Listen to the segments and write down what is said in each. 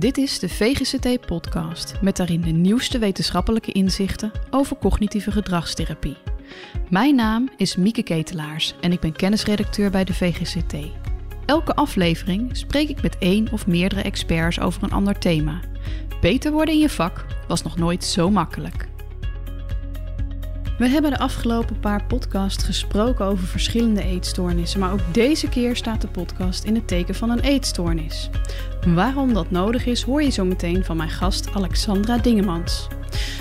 Dit is de VGCT-podcast met daarin de nieuwste wetenschappelijke inzichten over cognitieve gedragstherapie. Mijn naam is Mieke Ketelaars en ik ben kennisredacteur bij de VGCT. Elke aflevering spreek ik met één of meerdere experts over een ander thema. Beter worden in je vak was nog nooit zo makkelijk. We hebben de afgelopen paar podcasts gesproken over verschillende eetstoornissen, maar ook deze keer staat de podcast in het teken van een eetstoornis. Waarom dat nodig is, hoor je zo meteen van mijn gast Alexandra Dingemans.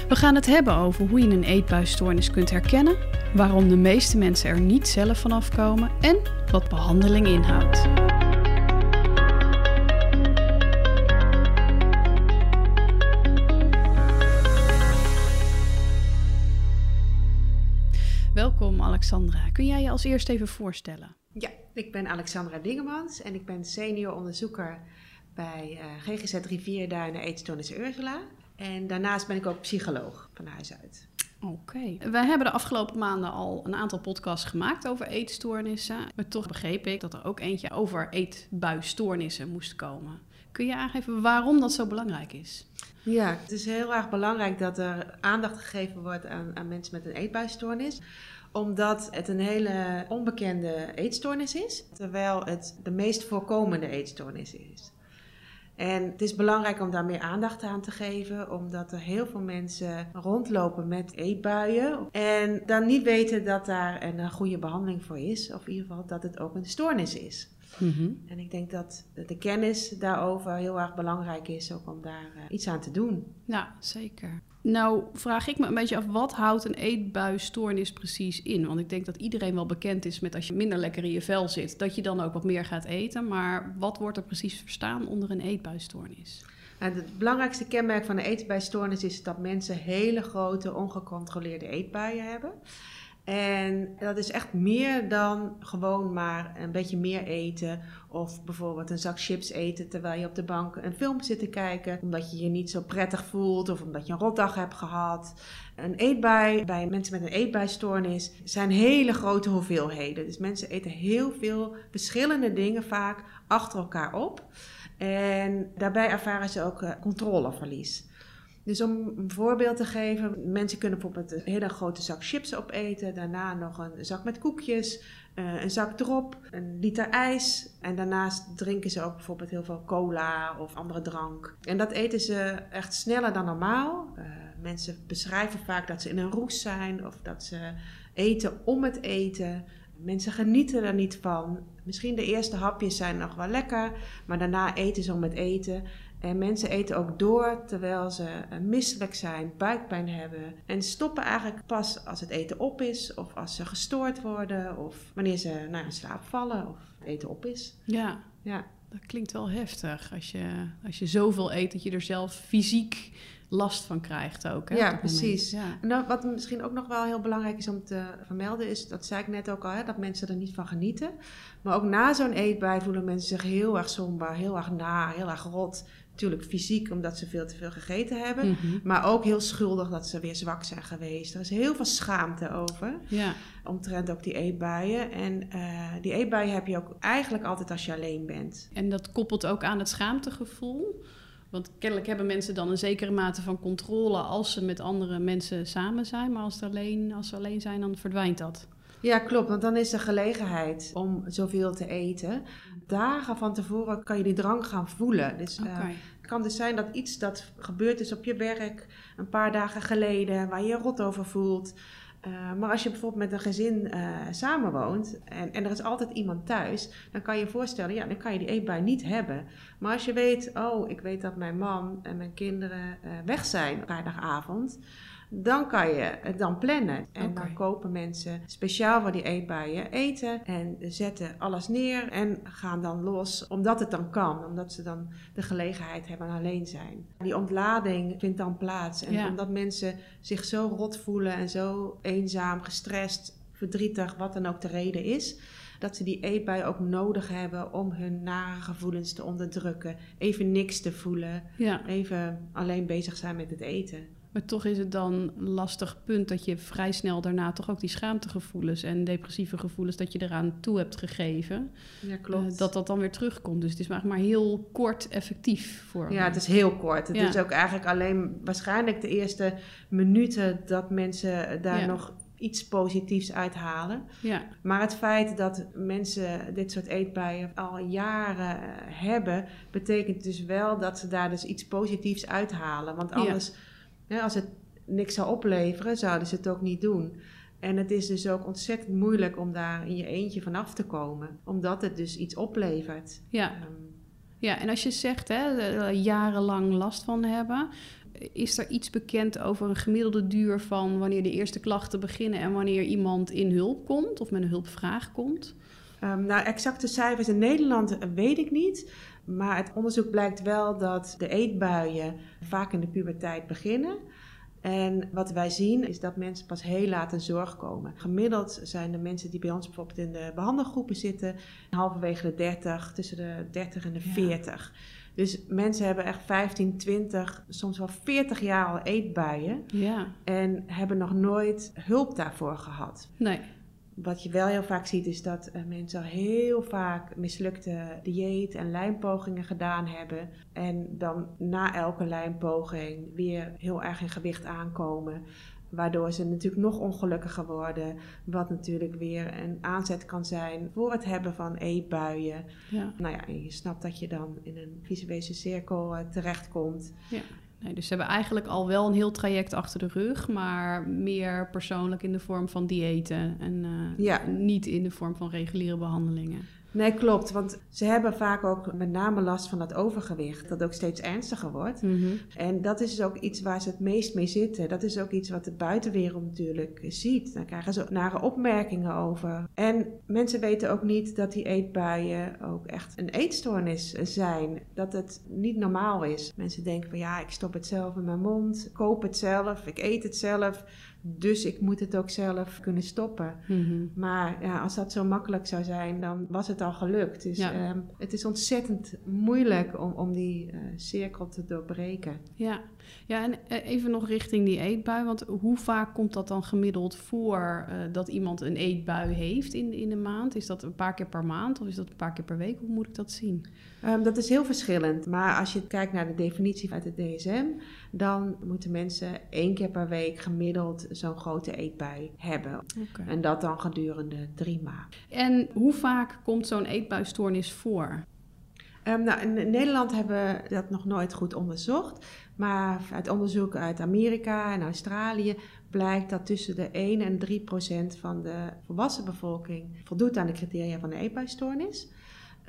We gaan het hebben over hoe je een eetbuisstoornis kunt herkennen, waarom de meeste mensen er niet zelf van afkomen en wat behandeling inhoudt. Alexandra. Kun jij je als eerst even voorstellen? Ja, ik ben Alexandra Dingemans en ik ben senior onderzoeker bij uh, GGZ Rivierduinen Eetstoornissen Ursula. En daarnaast ben ik ook psycholoog van huis uit. Oké. We hebben de afgelopen maanden al een aantal podcasts gemaakt over eetstoornissen. Maar toch begreep ik dat er ook eentje over eetbuisstoornissen moest komen. Kun je aangeven waarom dat zo belangrijk is? Ja, het is heel erg belangrijk dat er aandacht gegeven wordt aan, aan mensen met een eetbuisstoornis omdat het een hele onbekende eetstoornis is, terwijl het de meest voorkomende eetstoornis is. En het is belangrijk om daar meer aandacht aan te geven, omdat er heel veel mensen rondlopen met eetbuien en dan niet weten dat daar een goede behandeling voor is, of in ieder geval dat het ook een stoornis is. Mhm. En ik denk dat de kennis daarover heel erg belangrijk is, ook om daar uh, iets aan te doen. Ja, zeker. Nou, vraag ik me een beetje af, wat houdt een eetbuisstoornis precies in? Want ik denk dat iedereen wel bekend is met als je minder lekker in je vel zit, dat je dan ook wat meer gaat eten. Maar wat wordt er precies verstaan onder een eetbuisstoornis? Nou, het belangrijkste kenmerk van een eetbuisstoornis is dat mensen hele grote, ongecontroleerde eetbuien hebben. En dat is echt meer dan gewoon maar een beetje meer eten. Of bijvoorbeeld een zak chips eten terwijl je op de bank een film zit te kijken. Omdat je je niet zo prettig voelt of omdat je een rotdag hebt gehad. Een eetbui bij mensen met een eetbuistoornis zijn hele grote hoeveelheden. Dus mensen eten heel veel verschillende dingen vaak achter elkaar op. En daarbij ervaren ze ook eh, controleverlies. Dus om een voorbeeld te geven, mensen kunnen bijvoorbeeld een hele grote zak chips opeten, daarna nog een zak met koekjes, eh, een zak drop, een liter ijs en daarnaast drinken ze ook bijvoorbeeld heel veel cola of andere drank. En dat eten ze echt sneller dan normaal. Uh, mensen beschrijven vaak dat ze in een roes zijn of dat ze eten om het eten. Mensen genieten er niet van. Misschien de eerste hapjes zijn nog wel lekker, maar daarna eten ze om het eten. En mensen eten ook door terwijl ze eh, misselijk zijn, buikpijn hebben. En stoppen eigenlijk pas als het eten op is, of als ze gestoord worden, of wanneer ze naar in slaap vallen, of het eten op is. Ja, ja. dat klinkt wel heftig. Als je, als je zoveel eet dat je er zelf fysiek last van krijgt ook. Hè, ja, precies. Ja. En wat misschien ook nog wel heel belangrijk is om te vermelden, is, dat zei ik net ook al, hè, dat mensen er niet van genieten. Maar ook na zo'n eetbui voelen mensen zich heel erg somber, heel erg na, heel erg rot. Natuurlijk fysiek, omdat ze veel te veel gegeten hebben. Mhm. Maar ook heel schuldig dat ze weer zwak zijn geweest. Er is heel veel schaamte over. Ja. Omtrent ook die eetbuien. En uh, die eetbuien heb je ook eigenlijk altijd als je alleen bent. En dat koppelt ook aan het schaamtegevoel? Want kennelijk hebben mensen dan een zekere mate van controle als ze met andere mensen samen zijn. Maar als, ze alleen, als ze alleen zijn, dan verdwijnt dat. Ja, klopt. Want dan is er gelegenheid om zoveel te eten. Dagen van tevoren kan je die drang gaan voelen. Dus eh, het kan dus zijn dat iets dat gebeurd is op je werk een paar dagen geleden, waar je je rot over voelt. Uh, maar als je bijvoorbeeld met een gezin uh, samenwoont en, en er is altijd iemand thuis, dan kan je je voorstellen, ja, dan kan je die eetbui niet hebben. Maar als je weet, oh, ik weet dat mijn man en mijn kinderen uh, weg zijn vrijdagavond, dan kan je het dan plannen. En dan kopen mensen speciaal voor die eetbuien eten en zetten alles neer en gaan dan los, omdat het dan kan, omdat ze dan de gelegenheid hebben alleen zijn. Die ontlading vindt dan plaats en omdat mensen zich zo rot voelen en zo eenzaam, gestrest, verdrietig, wat dan ook de reden is dat ze die eetbui ook nodig hebben om hun nare gevoelens te onderdrukken. Even niks te voelen. Even alleen bezig zijn met het eten. Maar toch is het dan een lastig punt dat je vrij snel daarna toch ook die schaamtegevoelens en depressieve gevoelens dat je eraan toe hebt gegeven. Ja, klopt. eh, dat dat dan weer terugkomt. Dus het is maar, maar heel kort effectief voor Ja, het is heel kort. Het Ja. is ook eigenlijk alleen waarschijnlijk de eerste minuten dat mensen daar Ja. nog iets positiefs uithalen. Ja, Maar het feit dat mensen dit soort eetbuien al jaren eh, hebben, betekent dus wel dat ze daar dus iets positiefs uithalen. Want Ja. Hè, als het niks zou opleveren, zouden ze het ook niet doen. En het is dus ook ontzettend moeilijk om daar in je eentje vanaf te komen, omdat het dus iets oplevert. ja. Ehm, Ja, en als je zegt hè, jarenlang last van hebben, is er iets bekend over een gemiddelde duur van wanneer de eerste klachten beginnen en wanneer iemand in hulp komt of met een hulpvraag komt? Ehm, nou, exacte cijfers in Nederland eh, weet ik niet. Maar het onderzoek blijkt wel dat de eetbuien vaak in de puberteit beginnen. En wat wij zien is dat mensen pas heel laat in zorg komen. Gemiddeld zijn de mensen die bij ons bijvoorbeeld in de behandelgroepen zitten, halverwege de 30, tussen de 30 en de Ja. 40. Dus mensen hebben echt 15, 20, soms wel 40 jaar al eetbuien Ja, en hebben nog nooit hulp daarvoor gehad. nee. Wat je wel heel vaak ziet is dat eh, mensen al heel vaak mislukte dieet- en lijnpogingen gedaan hebben. En dan na elke lijnpoging weer heel erg in gewicht aankomen. Waardoor ze natuurlijk nog ongelukkiger worden. Wat natuurlijk weer een aanzet kan zijn voor het hebben van eetbuien. Ja. Nou ja, en je snapt dat je dan in een visuele cirkel eh, terechtkomt. Ja. Nee, dus ze hebben eigenlijk al wel een heel traject achter de rug, maar meer persoonlijk in de vorm van diëten en eh, Ja. niet in de vorm van reguliere behandelingen. Nee, klopt. Want ze hebben vaak ook met name last van dat overgewicht. Dat ook steeds ernstiger wordt. Mhm. En dat is dus ook iets waar ze het meest mee zitten. Dat is ook iets wat de buitenwereld natuurlijk ziet. Daar krijgen ze nare opmerkingen over. En mensen weten ook niet dat die eetbuien ook echt een eetstoornis zijn. Dat het niet normaal is. Mensen denken van ja, ik stop het zelf in mijn mond. Koop het zelf. Ik eet het zelf. Dus ik moet het ook zelf kunnen stoppen. Mhm. Maar ja, als dat zo makkelijk zou zijn, dan was het al gelukt. Dus Ja. ehm, het is ontzettend moeilijk om, om die eh, cirkel te doorbreken. Ja, ja en eh, even nog richting die eetbui. Want hoe vaak komt dat dan gemiddeld voor eh, dat iemand een eetbui heeft in, in een maand? Is dat een paar keer per maand of is dat een paar keer per week? Hoe moet ik dat zien? Ehm, dat is heel verschillend. Maar als je kijkt naar de definitie uit het DSM, dan moeten mensen één keer per week gemiddeld zo'n grote eetbui hebben. En dat dan gedurende drie maanden. En hoe vaak komt zo'n eetbuisstoornis voor? Ehm, nou, in Nederland hebben we dat nog nooit goed onderzocht. Maar uit onderzoek uit Amerika en Australië blijkt dat tussen de 1 en 3 procent van de volwassen bevolking voldoet aan de criteria van de eetbuisstoornis.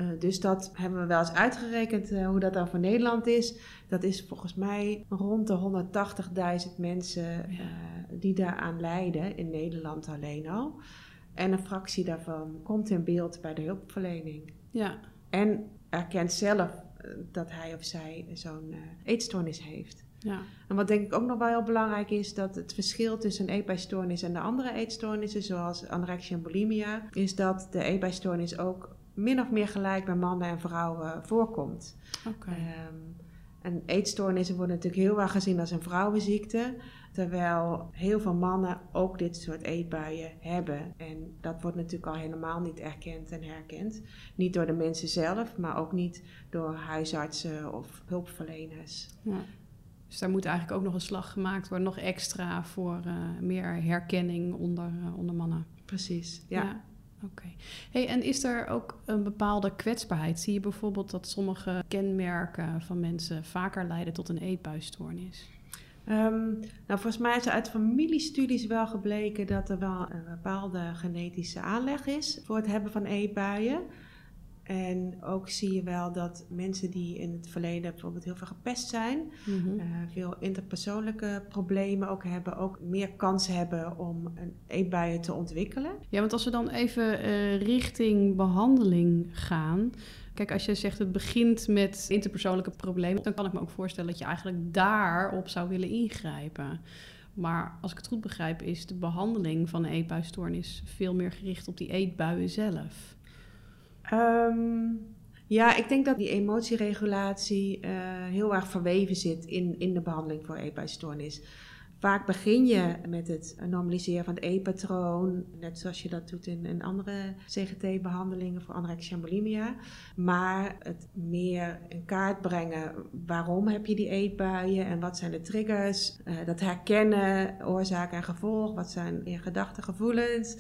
Eh, dus dat hebben we wel eens uitgerekend eh, hoe dat dan voor Nederland is. Dat is volgens mij rond de 180.000 mensen eh, die daaraan lijden, in Nederland alleen al. En een fractie daarvan komt in beeld bij de hulpverlening. Ja, En erkent zelf dat hij of zij zo'n eetstoornis heeft. ja, En wat denk ik ook nog wel heel belangrijk is, dat het verschil tussen een eetbijstoornis en de andere eetstoornissen, zoals anorexia en bulimia, is dat de eetbijstoornis ook min of meer gelijk bij mannen en vrouwen voorkomt. oké. Ehm, en eetstoornissen worden natuurlijk heel erg gezien als een vrouwenziekte. Terwijl heel veel mannen ook dit soort eetbuien hebben. En dat wordt natuurlijk al helemaal niet erkend en herkend. Niet door de mensen zelf, maar ook niet door huisartsen of hulpverleners. Ja. Dus daar moet eigenlijk ook nog een slag gemaakt worden, nog extra voor eh, meer herkenning onder, eh, onder mannen. Precies, ja. Oké. Hey, en is er ook een bepaalde kwetsbaarheid? Zie je bijvoorbeeld dat sommige kenmerken van mensen vaker leiden tot een eetbuisstoornis? Ehm, nou, volgens mij is uit familiestudies wel gebleken dat er wel een bepaalde genetische aanleg is voor het hebben van eetbuien. En ook zie je wel dat mensen die in het verleden bijvoorbeeld heel veel gepest zijn, Mhm. eh, veel interpersoonlijke problemen ook hebben, ook meer kans hebben om een eetbuien te ontwikkelen. Ja, want als we dan even eh, richting behandeling gaan. Kijk, als je zegt het begint met interpersoonlijke problemen, dan kan ik me ook voorstellen dat je eigenlijk daarop zou willen ingrijpen. Maar als ik het goed begrijp, is de behandeling van een eetbuisstoornis veel meer gericht op die eetbuien zelf. Ehm, ja, ik denk dat die emotieregulatie eh, heel erg verweven zit in, in de behandeling voor eetbuisstoornis. Vaak begin je met het normaliseren van het eetpatroon, net zoals je dat doet in, in andere CGT-behandelingen voor anorexia en bulimia. Maar het meer in kaart brengen, waarom heb je die eetbuien en wat zijn de triggers? Uh, dat herkennen, oorzaak en gevolg, wat zijn je gedachten, gevoelens?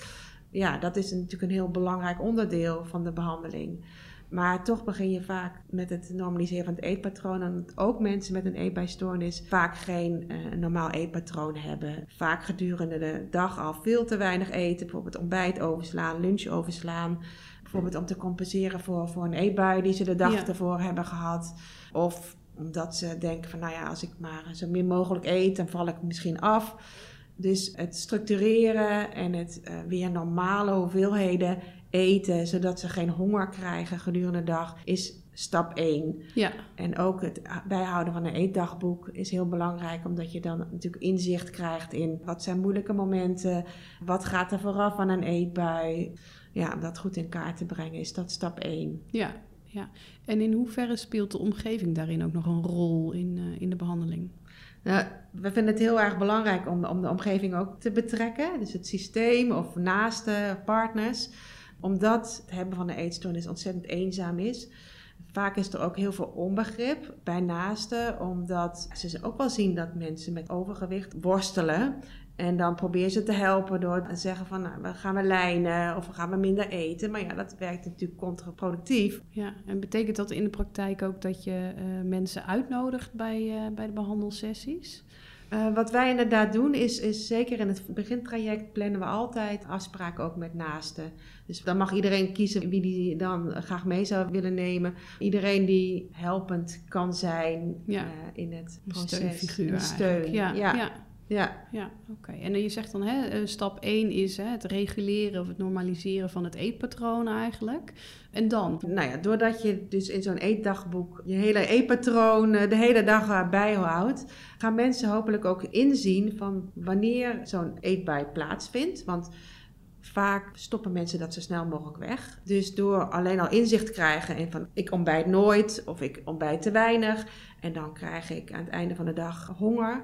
Ja, dat is natuurlijk een heel belangrijk onderdeel van de behandeling. Maar toch begin je vaak met het normaliseren van het eetpatroon. En ook mensen met een eetbijstoornis vaak geen uh, normaal eetpatroon hebben. Vaak gedurende de dag al veel te weinig eten. Bijvoorbeeld ontbijt overslaan, lunch overslaan. Bijvoorbeeld om te compenseren voor, voor een eetbui die ze de dag ervoor hebben gehad. Of omdat ze denken van nou ja, als ik maar zo min mogelijk eet, dan val ik misschien af. Dus het structureren en het uh, weer normale hoeveelheden eten, zodat ze geen honger krijgen gedurende de dag, is stap 1. Ja. En ook het bijhouden van een eetdagboek is heel belangrijk, omdat je dan natuurlijk inzicht krijgt in wat zijn moeilijke momenten, wat gaat er vooraf aan een eetbui. Ja, om dat goed in kaart te brengen, is dat stap 1. Ja, ja. En in hoeverre speelt de omgeving daarin ook nog een rol in, uh, in de behandeling? Nou, we vinden het heel erg belangrijk om, om de omgeving ook te betrekken. Dus het systeem of naaste partners omdat het hebben van een eetstoornis ontzettend eenzaam is. Vaak is er ook heel veel onbegrip bij naasten, omdat ze ook wel zien dat mensen met overgewicht worstelen. En dan probeer ze te helpen door te zeggen van nou, we gaan we lijnen of we gaan we minder eten. Maar ja, dat werkt natuurlijk contraproductief. Ja, en betekent dat in de praktijk ook dat je uh, mensen uitnodigt bij, uh, bij de behandelsessies? Uh, wat wij inderdaad doen is, is zeker in het begintraject plannen we altijd afspraken ook met naasten. Dus dan mag iedereen kiezen wie die dan graag mee zou willen nemen. Iedereen die helpend kan zijn ja. uh, in het proces. Een steun. Ja, ja. ja. Ja, ja oké. Okay. En je zegt dan, hè, eh, stap 1 is hè, het reguleren of het normaliseren van het eetpatroon eigenlijk. En dan? Nou ja, doordat je dus in zo'n eetdagboek je hele eetpatroon de hele dag bijhoudt, gaan mensen hopelijk ook inzien van wanneer zo'n eetbui plaatsvindt. Want Vaak stoppen mensen dat zo snel mogelijk weg. Dus door alleen al inzicht te krijgen in van ik ontbijt nooit of ik ontbijt te weinig en dan krijg ik aan het einde van de dag honger.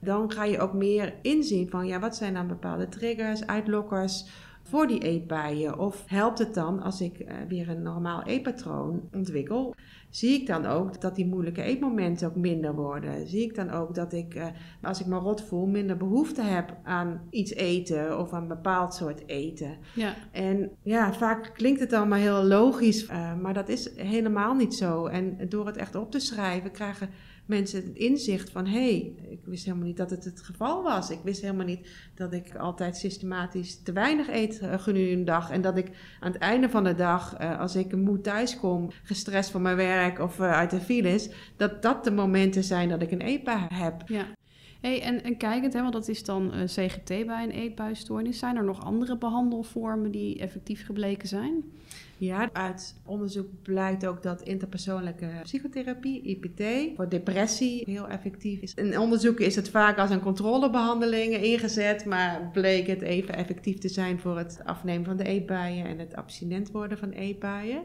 Dan ga je ook meer inzien van ja, wat zijn dan bepaalde triggers, uitlokkers voor die eetbuien? Of helpt het dan als ik uh, weer een normaal eetpatroon ontwikkel? Zie ik dan ook dat die moeilijke eetmomenten ook minder worden? Zie ik dan ook dat ik, uh, als ik me rot voel, minder behoefte heb aan iets eten of aan een bepaald soort eten? Ja. En ja, vaak klinkt het allemaal heel logisch, uh, maar dat is helemaal niet zo. En door het echt op te schrijven, krijgen mensen het inzicht van... hé, hey, ik wist helemaal niet dat het het geval was. Ik wist helemaal niet dat ik altijd systematisch te weinig eet uh, gedurende een dag. En dat ik aan het einde van de dag, uh, als ik moe thuis kom... gestrest van mijn werk of uh, uit de files... dat dat de momenten zijn dat ik een eetbui heb. Ja. Hey, en, en kijkend, hè, want dat is dan uh, CGT bij een eetbuisstoornis. Zijn er nog andere behandelvormen die effectief gebleken zijn? Ja, uit onderzoek blijkt ook dat interpersoonlijke psychotherapie, IPT, voor depressie heel effectief is. In onderzoeken is het vaak als een controlebehandeling ingezet, maar bleek het even effectief te zijn voor het afnemen van de eetbuien en het abstinent worden van eetbuien.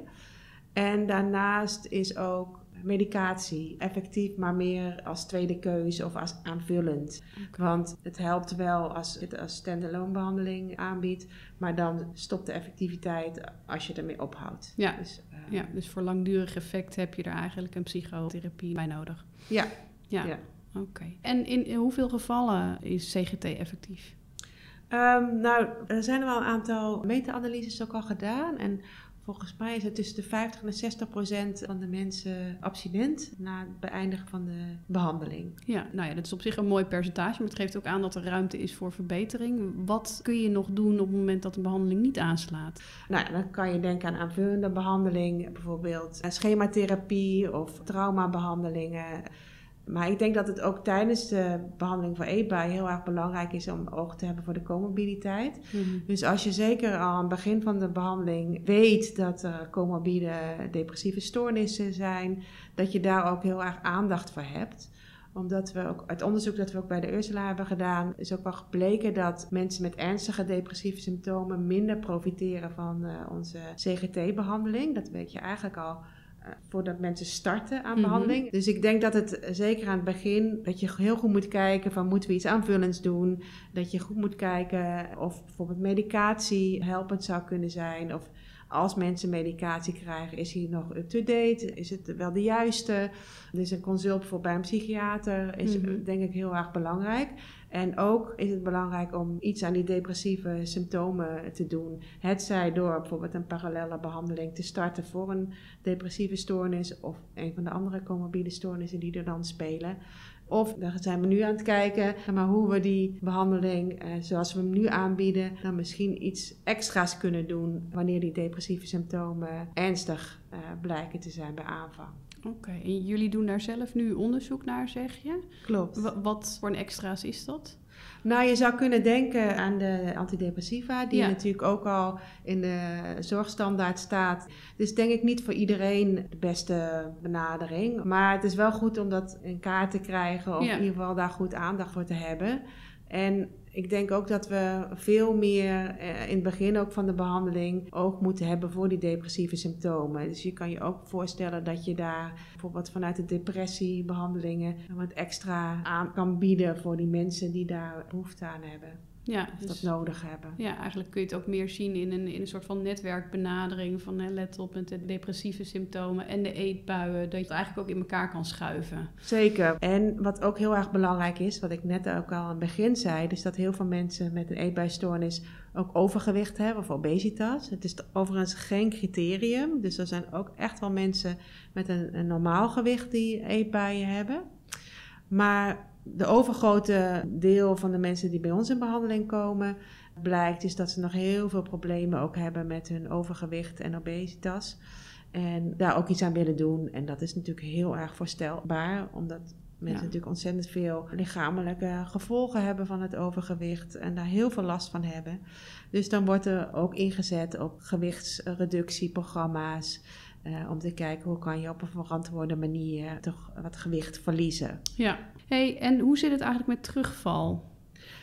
En daarnaast is ook medicatie effectief, maar meer als tweede keuze of als aanvullend. Want het helpt wel als het als standalone behandeling aanbiedt, maar dan stopt de effectiviteit als je ermee ophoudt. Ja, dus, uh, ja, dus voor langdurig effect heb je er eigenlijk een psychotherapie bij nodig. Ja. Ja, ja. oké. Okay. En in hoeveel gevallen is CGT effectief? Um, nou, er zijn er wel een aantal meta-analyses ook al gedaan. En Volgens mij is het tussen de 50 en de 60 procent van de mensen abstinent na het beëindigen van de behandeling. Ja, nou ja, dat is op zich een mooi percentage, maar het geeft ook aan dat er ruimte is voor verbetering. Wat kun je nog doen op het moment dat de behandeling niet aanslaat? Nou, dan kan je denken aan aanvullende behandeling, bijvoorbeeld schematherapie of traumabehandelingen. Maar ik denk dat het ook tijdens de behandeling van eetbuien heel erg belangrijk is om oog te hebben voor de comorbiditeit. Mm Dus als je zeker al aan het begin van de behandeling weet dat er comorbide depressieve stoornissen zijn, dat je daar ook heel erg aandacht voor hebt omdat we ook uit onderzoek dat we ook bij de Ursula hebben gedaan, is ook wel gebleken dat mensen met ernstige depressieve symptomen minder profiteren van uh, onze CGT-behandeling. Dat weet je eigenlijk al voordat mensen starten aan Mhm. behandeling. Dus ik denk dat het eh, zeker aan het begin, dat je heel goed moet kijken van moeten we iets aanvullends doen. Dat je goed moet kijken of bijvoorbeeld medicatie helpend zou kunnen zijn. Of als mensen medicatie krijgen, is die nog up-to-date? Is het wel de juiste? Dus een consult voor bij een psychiater is Mhm. eh, denk ik heel erg belangrijk. En ook is het belangrijk om iets aan die depressieve symptomen te doen. Het zij door bijvoorbeeld een parallele behandeling te starten voor een depressieve stoornis of een van de andere comorbide stoornissen die er dan spelen. Of daar zijn we nu aan het kijken, maar hoe we die behandeling eh, zoals we hem nu aanbieden, dan misschien iets extra's kunnen doen wanneer die depressieve symptomen ernstig eh, blijken te zijn bij aanvang. Oké, en jullie doen daar zelf nu onderzoek naar, zeg je? Klopt. Wa- wat voor een extra's is dat? Nou, je zou kunnen denken aan de antidepressiva, die Ja. natuurlijk ook al in de zorgstandaard staat. Dus denk ik niet voor iedereen de beste benadering. Maar het is wel goed om dat in kaart te krijgen, of Ja. in ieder geval daar goed aandacht voor te hebben. En ik denk ook dat we veel meer eh, in het begin ook van de behandeling oog moeten hebben voor die depressieve symptomen. Dus je kan je ook voorstellen dat je daar bijvoorbeeld vanuit de depressiebehandelingen wat extra aan kan bieden voor die mensen die daar behoefte aan hebben. Ja, Of dus, dat nodig hebben. ja, eigenlijk kun je het ook meer zien in een, in een soort van netwerkbenadering van hè, let op met de depressieve symptomen en de eetbuien, dat je het eigenlijk ook in elkaar kan schuiven. Zeker. En wat ook heel erg belangrijk is, wat ik net ook al aan het begin zei, is dat heel veel mensen met een eetbuisstoornis ook overgewicht hebben of obesitas. Het is overigens geen criterium, dus er zijn ook echt wel mensen met een, een normaal gewicht die eetbuien hebben. Maar de overgrote deel van de mensen die bij ons in behandeling komen, blijkt is dat ze nog heel veel problemen ook hebben met hun overgewicht en obesitas. En daar ook iets aan willen doen. En dat is natuurlijk heel erg voorstelbaar, omdat mensen Ja. natuurlijk ontzettend veel lichamelijke gevolgen hebben van het overgewicht en daar heel veel last van hebben. Dus dan wordt er ook ingezet op gewichtsreductieprogramma's. Eh, om te kijken hoe kan je op een verantwoorde manier toch wat gewicht verliezen. Ja. Hey, en hoe zit het eigenlijk met terugval?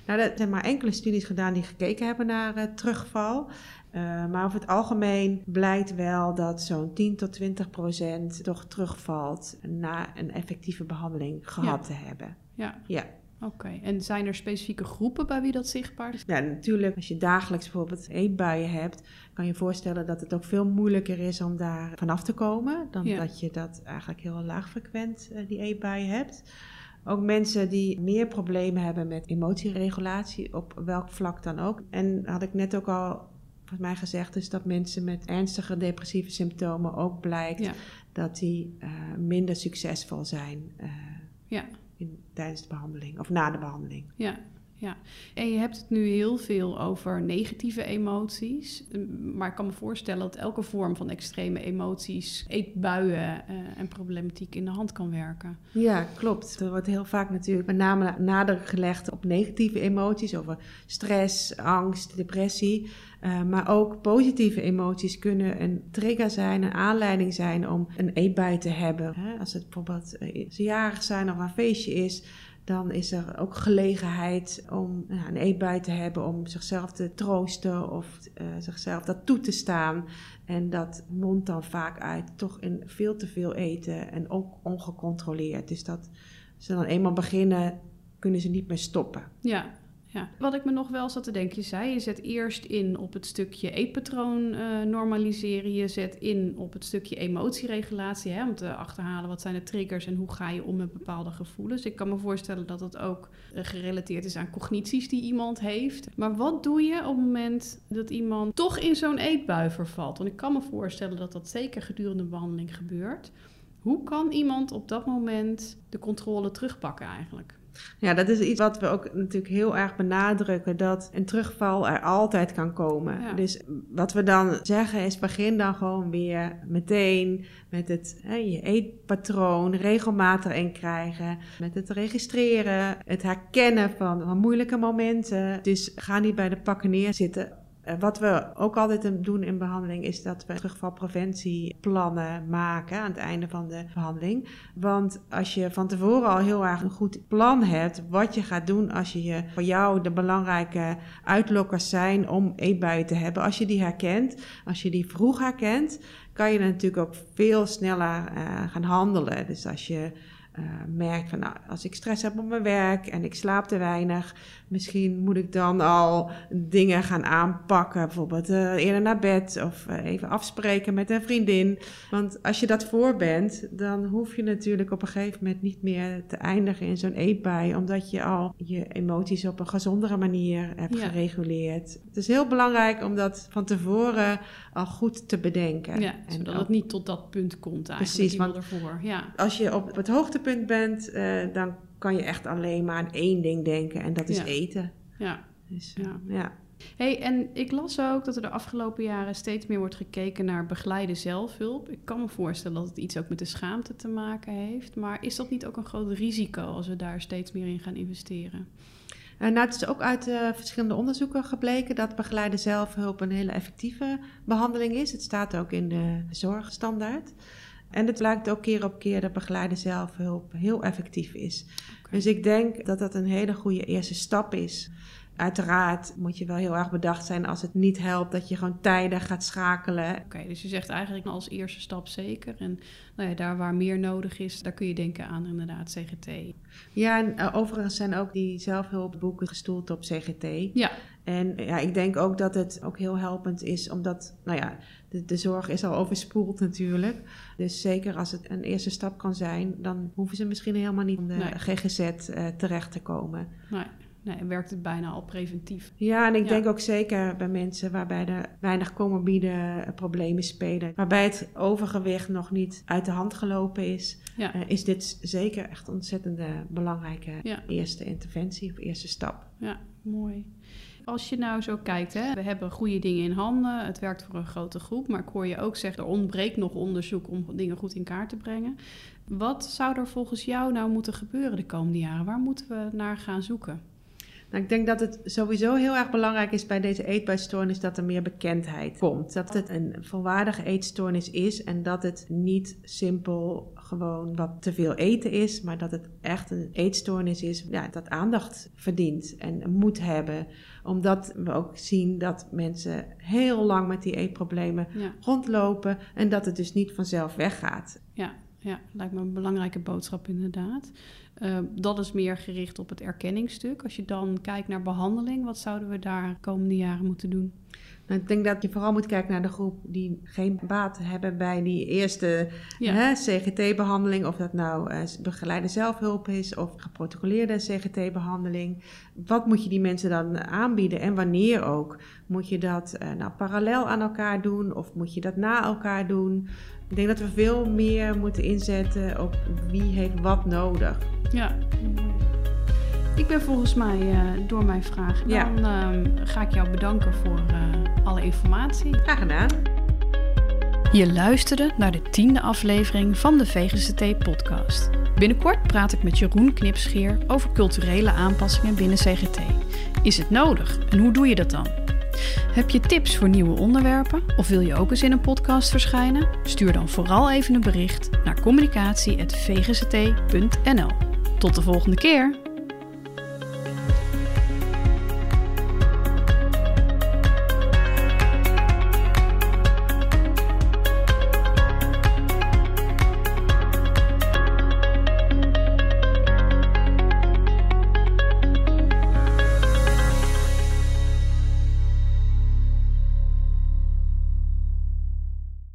Nou, er zijn maar enkele studies gedaan die gekeken hebben naar eh, terugval. Eh, maar over het algemeen blijkt wel dat zo'n 10 tot 20 procent toch terugvalt na een effectieve behandeling gehad te hebben. Ja, Ja. Oké. En zijn er specifieke groepen bij wie dat zichtbaar is? ja, natuurlijk, als je dagelijks bijvoorbeeld eetbuien hebt, kan je voorstellen dat het ook veel moeilijker is om daar vanaf te komen. Dan Ja. dat je dat eigenlijk heel laagfrequent eh, die eetbuien hebt. Ook mensen die meer problemen hebben met emotieregulatie, op welk vlak dan ook. En had ik net ook al volgens mij gezegd, is dat mensen met ernstige depressieve symptomen ook blijkt Ja. dat die eh, minder succesvol zijn eh, Ja. Tijdens de behandeling of na de behandeling. Ja, ja. En je hebt het nu heel veel over negatieve emoties. Mm, Maar ik kan me voorstellen dat elke vorm van extreme emoties, eetbuien eh, en problematiek in de hand kan werken. Ja, klopt. Er wordt heel vaak natuurlijk met name nadruk gelegd op negatieve emoties, over stress, angst, depressie. Eh, maar ook positieve emoties kunnen een trigger zijn, een aanleiding zijn om een eetbui te hebben. Hè, als het bijvoorbeeld eh, ze jarig zijn of een feestje is, dan is er ook gelegenheid om nou, een eetbui te hebben, om zichzelf te troosten of eh, zichzelf dat toe te staan. En dat mondt dan vaak uit toch in veel te veel eten en ook ongecontroleerd. Dus dat ze dan eenmaal beginnen, kunnen ze niet meer stoppen. Ja, ja. Wat ik me nog wel zat te denken, je zei, je zet eerst in op het stukje eetpatroon eh, normaliseren. Je zet in op het stukje emotieregulatie, hè, om te achterhalen wat zijn de triggers en hoe ga je om met bepaalde gevoelens. Ik kan me voorstellen dat het ook eh, gerelateerd is aan cognities die iemand heeft. Maar wat doe je op het moment dat iemand toch in zo'n eetbui vervalt? Want ik kan me voorstellen dat dat zeker gedurende de behandeling gebeurt. Hoe kan iemand op dat moment de controle terugpakken eigenlijk? Ja, dat is iets wat we ook natuurlijk heel erg benadrukken, dat een terugval er altijd kan komen. Ja. Dus wat we dan zeggen is, begin dan gewoon weer meteen met het hè, je eetpatroon regelmatig inkrijgen, met het registreren, het herkennen van, moeilijke momenten. Dus ga niet bij de pakken neerzitten wat we ook altijd doen in behandeling is dat we terugvalpreventieplannen maken aan het einde van de behandeling. Want als je van tevoren al heel erg een goed plan hebt wat je gaat doen als je, voor jou de belangrijke uitlokkers zijn om eetbuien te hebben, als je die herkent, als je die vroeg herkent, kan je natuurlijk ook veel sneller uh, gaan handelen. Dus als je uh, merkt van nou, als ik stress heb op mijn werk en ik slaap te weinig, misschien moet ik dan al dingen gaan aanpakken. Bijvoorbeeld uh, eerder naar bed of uh, even afspreken met een vriendin. Want als je dat voor bent, dan hoef je natuurlijk op een gegeven moment niet meer te eindigen in zo'n eetbui, omdat je al je emoties op een gezondere manier hebt ja. gereguleerd. Het is heel belangrijk om dat van tevoren al goed te bedenken. Ja, en zodat ook, het niet tot dat punt komt eigenlijk. Precies, want ervoor. Ja. als je op het hoogtepunt bent, uh, dan kan je echt alleen maar aan één ding denken en dat is ja. eten. Ja. Dus, ja. ja. Hey, en ik las ook dat er de afgelopen jaren steeds meer wordt gekeken naar begeleide zelfhulp. Ik kan me voorstellen dat het iets ook met de schaamte te maken heeft. Maar is dat niet ook een groot risico als we daar steeds meer in gaan investeren? En nou, het is ook uit uh, verschillende onderzoeken gebleken dat begeleide zelfhulp een hele effectieve behandeling is. Het staat ook in de zorgstandaard. En het blijkt ook keer op keer dat begeleide zelfhulp heel effectief is. Okay. Dus ik denk dat dat een hele goede eerste stap is. Uiteraard moet je wel heel erg bedacht zijn als het niet helpt dat je gewoon tijden gaat schakelen. Oké, okay, dus je zegt eigenlijk als eerste stap zeker. En nou ja, daar waar meer nodig is, daar kun je denken aan inderdaad CGT. Ja, en uh, overigens zijn ook die zelfhulpboeken gestoeld op CGT. Ja. En ja, ik denk ook dat het ook heel helpend is, omdat, nou ja, de, de zorg is al overspoeld natuurlijk. Dus zeker als het een eerste stap kan zijn, dan hoeven ze misschien helemaal niet om de nee. GGZ uh, terecht te komen. Nee. Nee, werkt het bijna al preventief. Ja, en ik ja. denk ook zeker bij mensen waarbij er weinig comorbide problemen spelen, waarbij het overgewicht nog niet uit de hand gelopen is, ja. uh, is dit zeker echt een ontzettend belangrijke ja. eerste interventie of eerste stap. Ja, mooi. Als je nou zo kijkt, hè, we hebben goede dingen in handen, het werkt voor een grote groep, maar ik hoor je ook zeggen, er ontbreekt nog onderzoek om dingen goed in kaart te brengen. Wat zou er volgens jou nou moeten gebeuren de komende jaren? Waar moeten we naar gaan zoeken? Nou, ik denk dat het sowieso heel erg belangrijk is bij deze eetbuisstoornis dat er meer bekendheid komt. Dat het een volwaardige eetstoornis is en dat het niet simpel gewoon wat te veel eten is, maar dat het echt een eetstoornis is ja, dat aandacht verdient en moet hebben. Omdat we ook zien dat mensen heel lang met die eetproblemen ja. rondlopen en dat het dus niet vanzelf weggaat. Ja, ja, lijkt me een belangrijke boodschap inderdaad. Uh, dat is meer gericht op het erkenningsstuk. Als je dan kijkt naar behandeling, wat zouden we daar de komende jaren moeten doen? Ik denk dat je vooral moet kijken naar de groep die geen baat hebben bij die eerste ja. CGT-behandeling. Of dat nou uh, begeleide zelfhulp is of geprotocoleerde CGT-behandeling. Wat moet je die mensen dan aanbieden en wanneer ook? Moet je dat uh, nou, parallel aan elkaar doen of moet je dat na elkaar doen? Ik denk dat we veel meer moeten inzetten op wie heeft wat nodig. Ja. Ik ben volgens mij uh, door mijn vraag. Ja. Dan uh, ga ik jou bedanken voor uh, alle informatie. Graag gedaan. Je luisterde naar de tiende aflevering van de VGCT-podcast. Binnenkort praat ik met Jeroen Knipscheer over culturele aanpassingen binnen CGT. Is het nodig en hoe doe je dat dan? Heb je tips voor nieuwe onderwerpen of wil je ook eens in een podcast verschijnen? Stuur dan vooral even een bericht naar communicatie.vgct.nl. Tot de volgende keer!